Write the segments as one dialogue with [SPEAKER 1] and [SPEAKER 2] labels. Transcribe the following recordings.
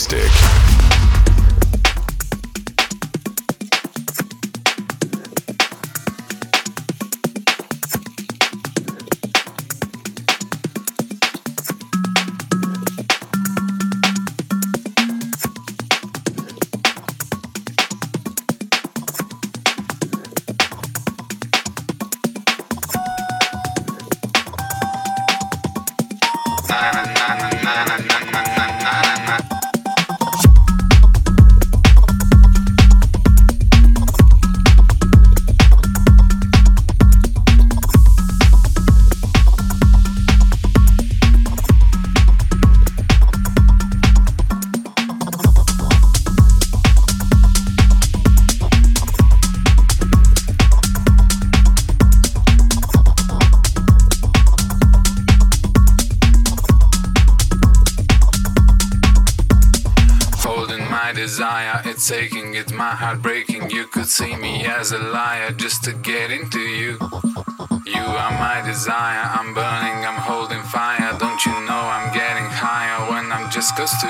[SPEAKER 1] Mystic. Just.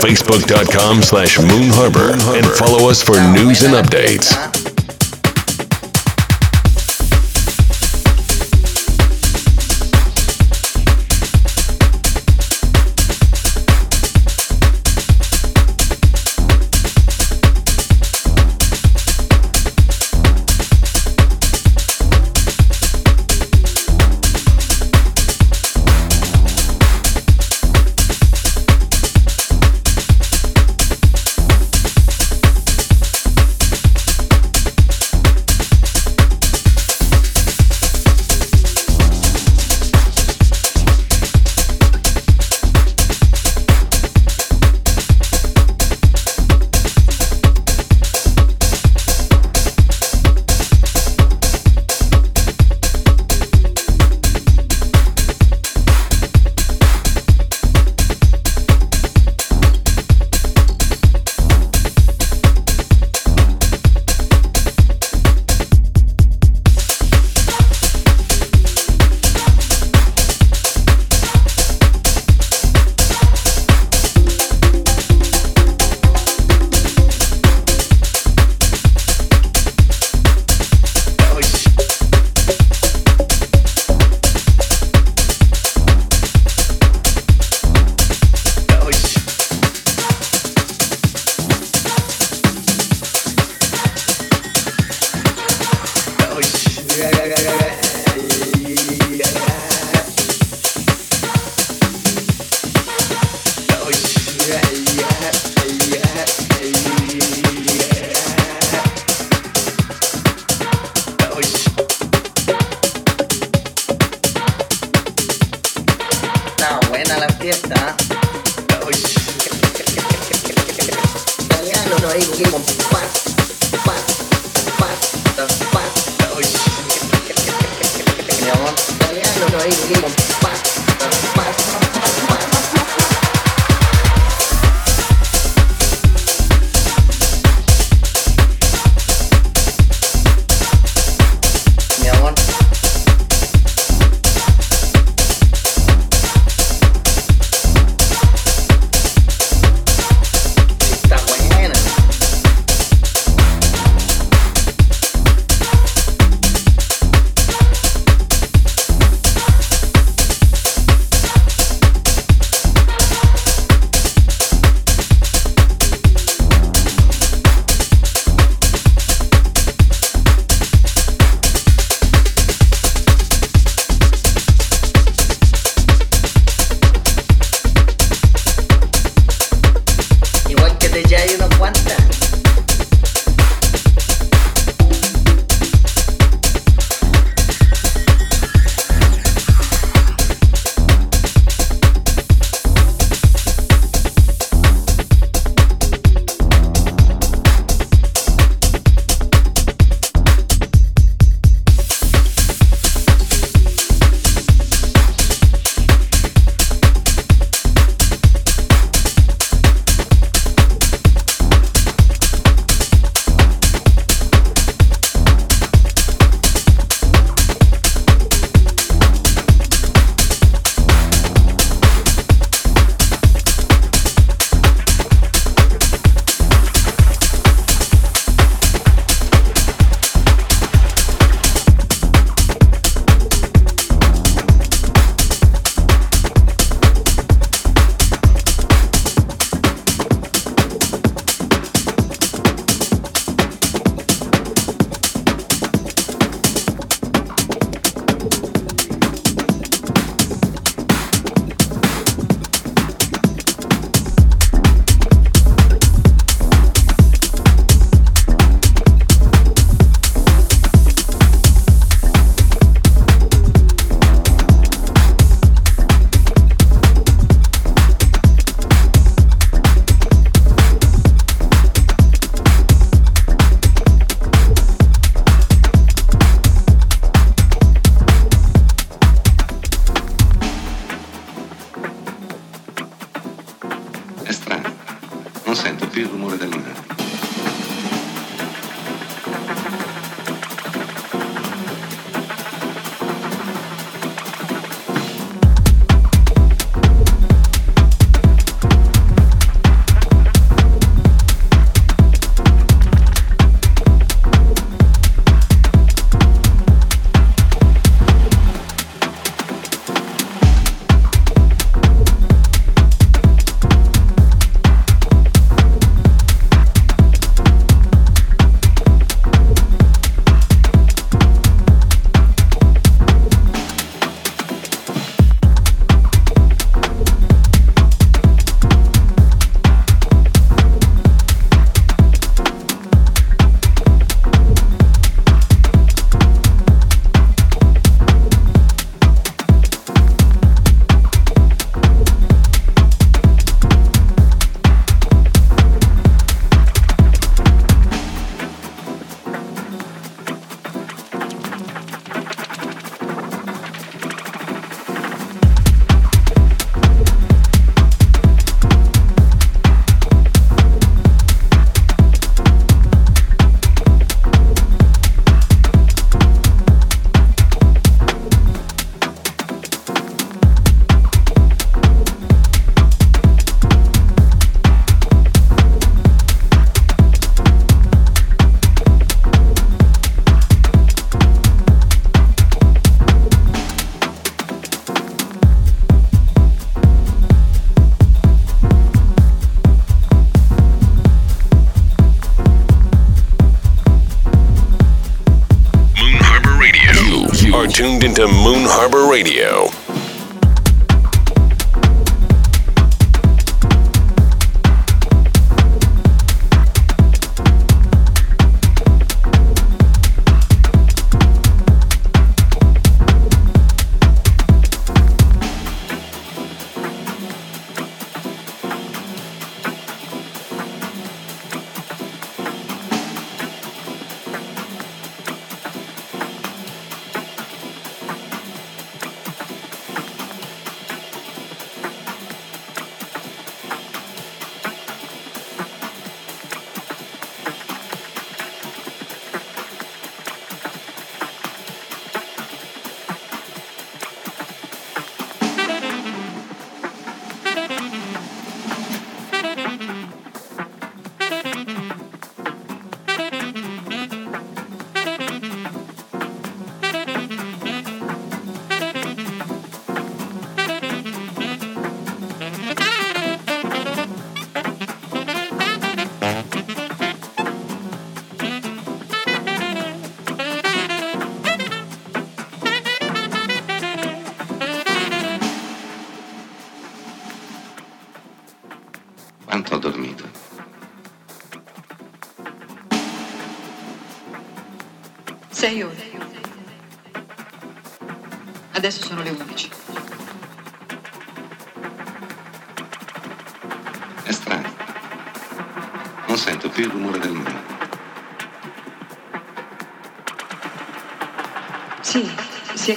[SPEAKER 2] Facebook.com slash Moon Harbour and follow us for news and updates.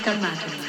[SPEAKER 3] 干嘛？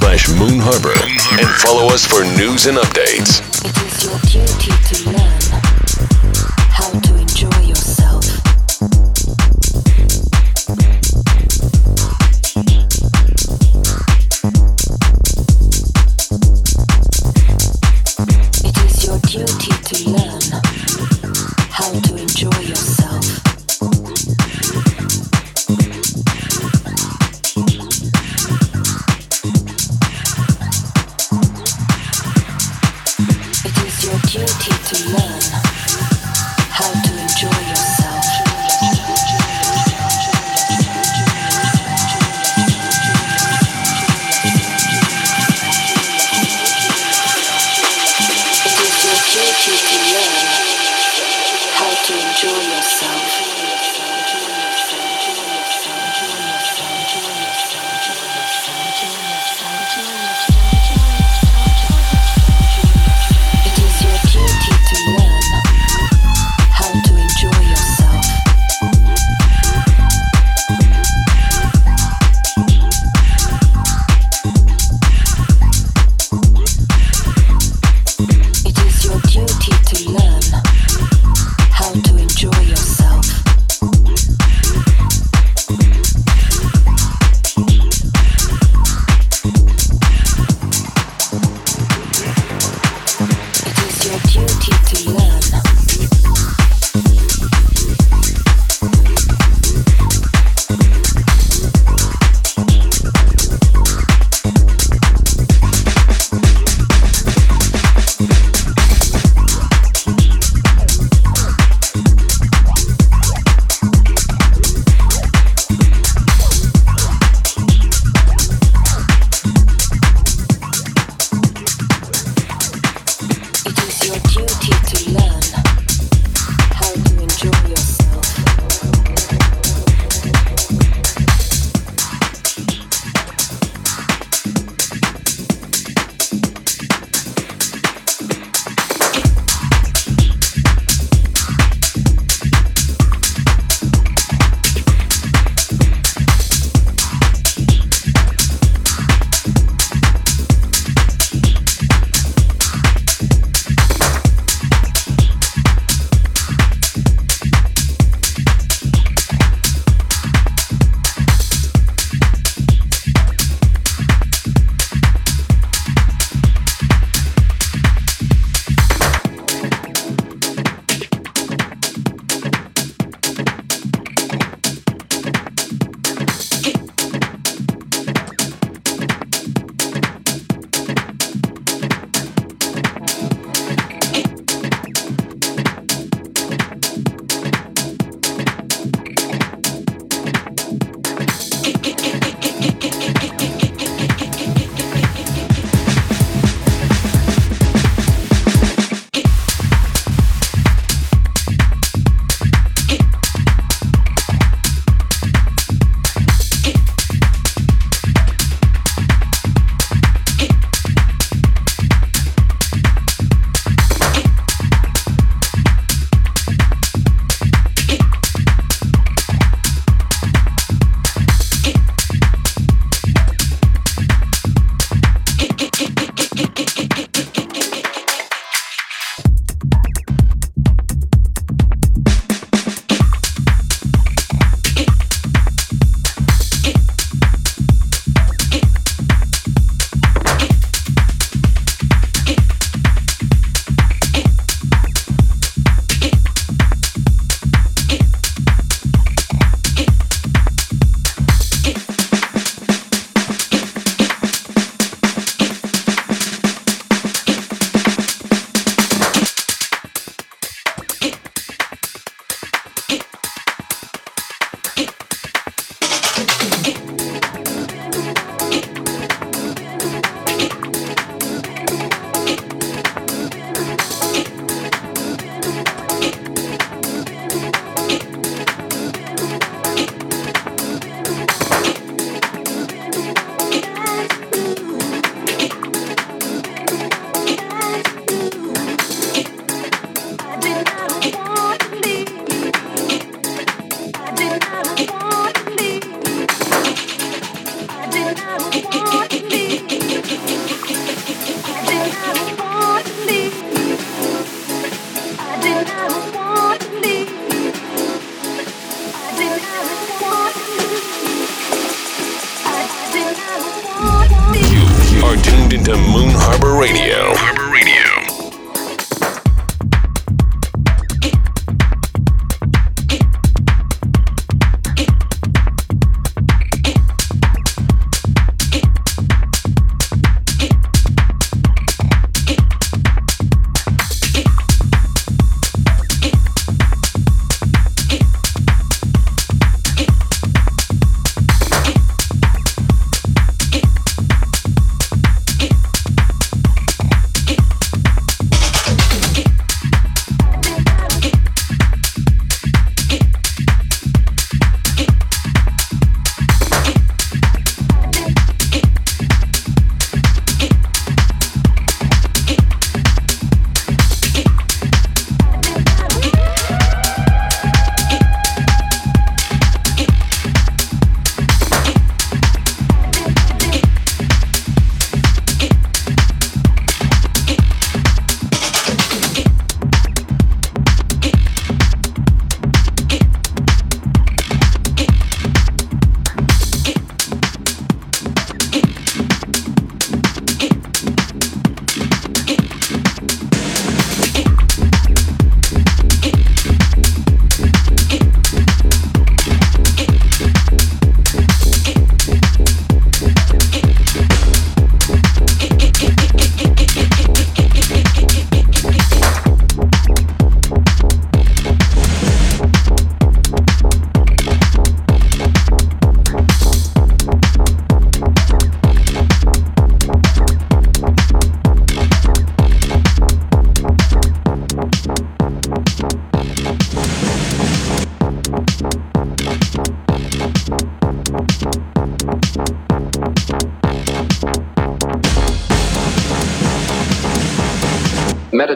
[SPEAKER 3] slash Moon Harbour and follow us for news and updates.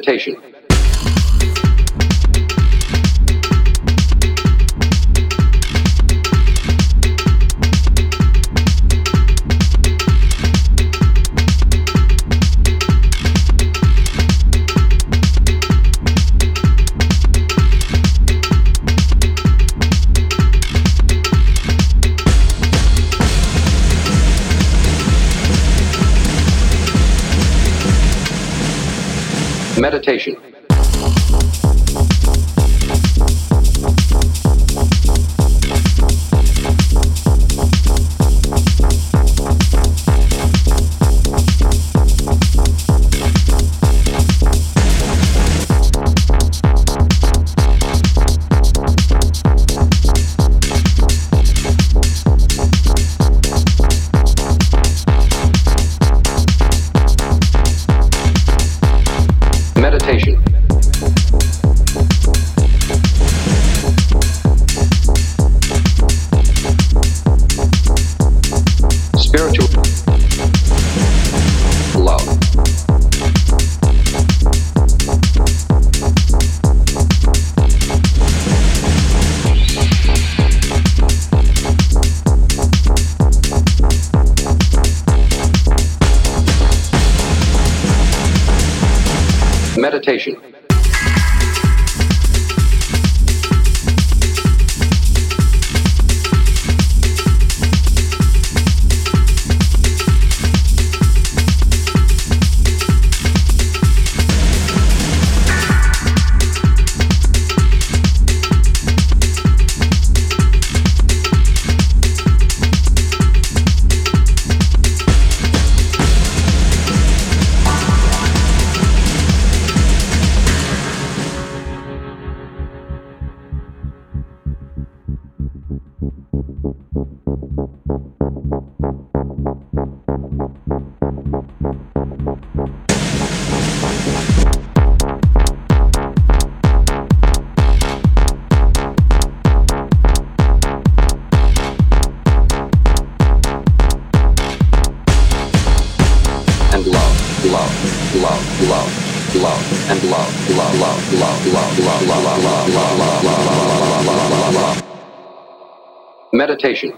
[SPEAKER 4] Meditation. Meditation.
[SPEAKER 5] transportation.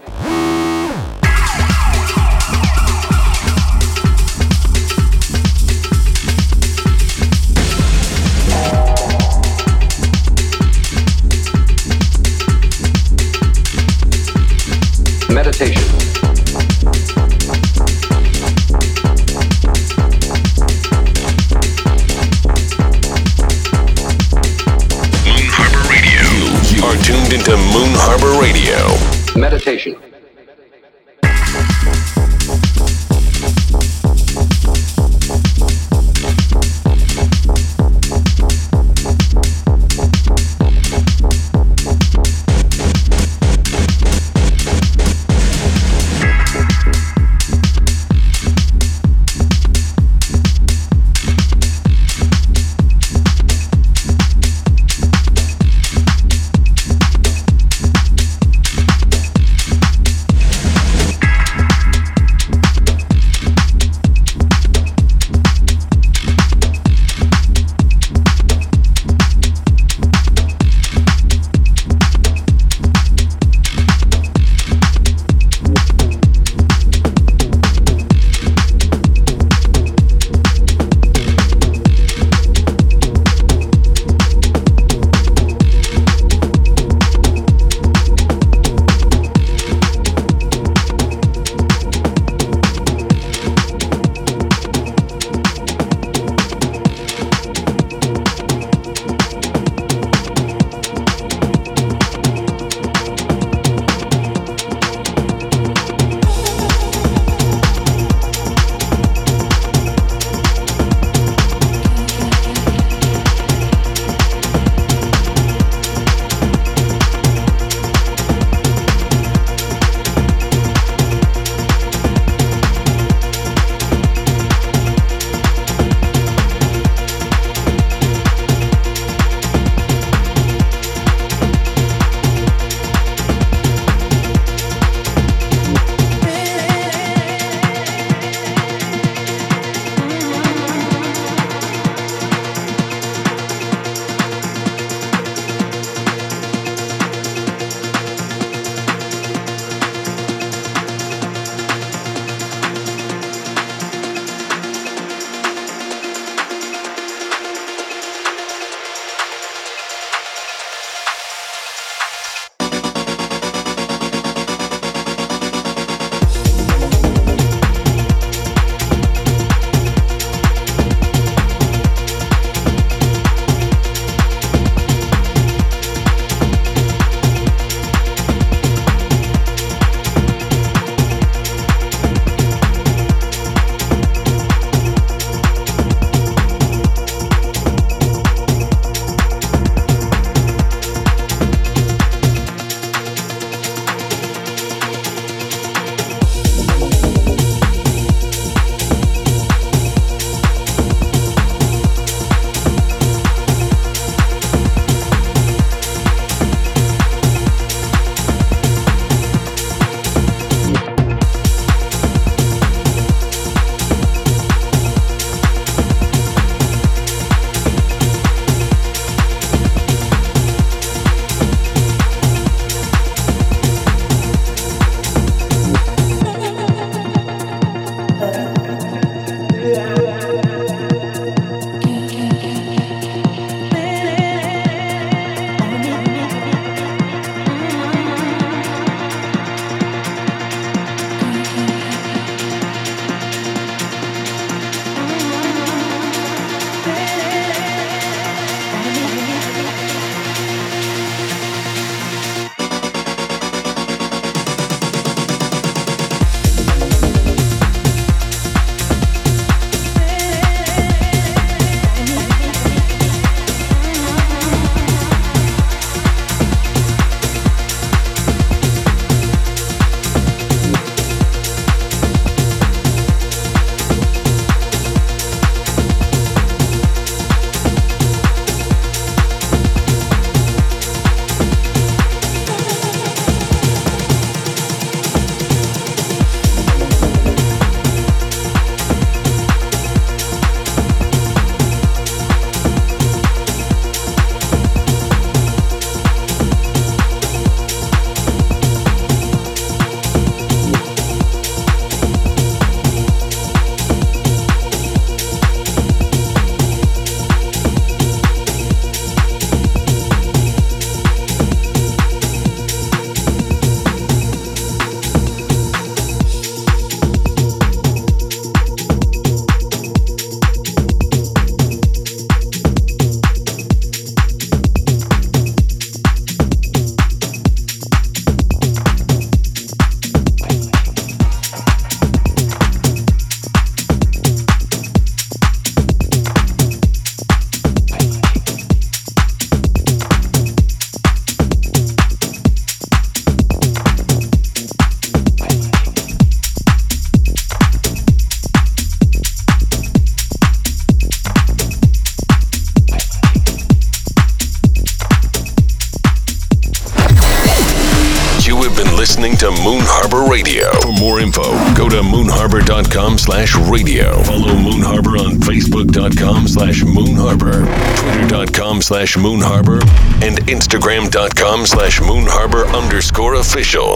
[SPEAKER 5] slash moonharbour and instagram.com slash moonharbour underscore official.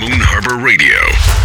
[SPEAKER 5] Moon Harbour Radio.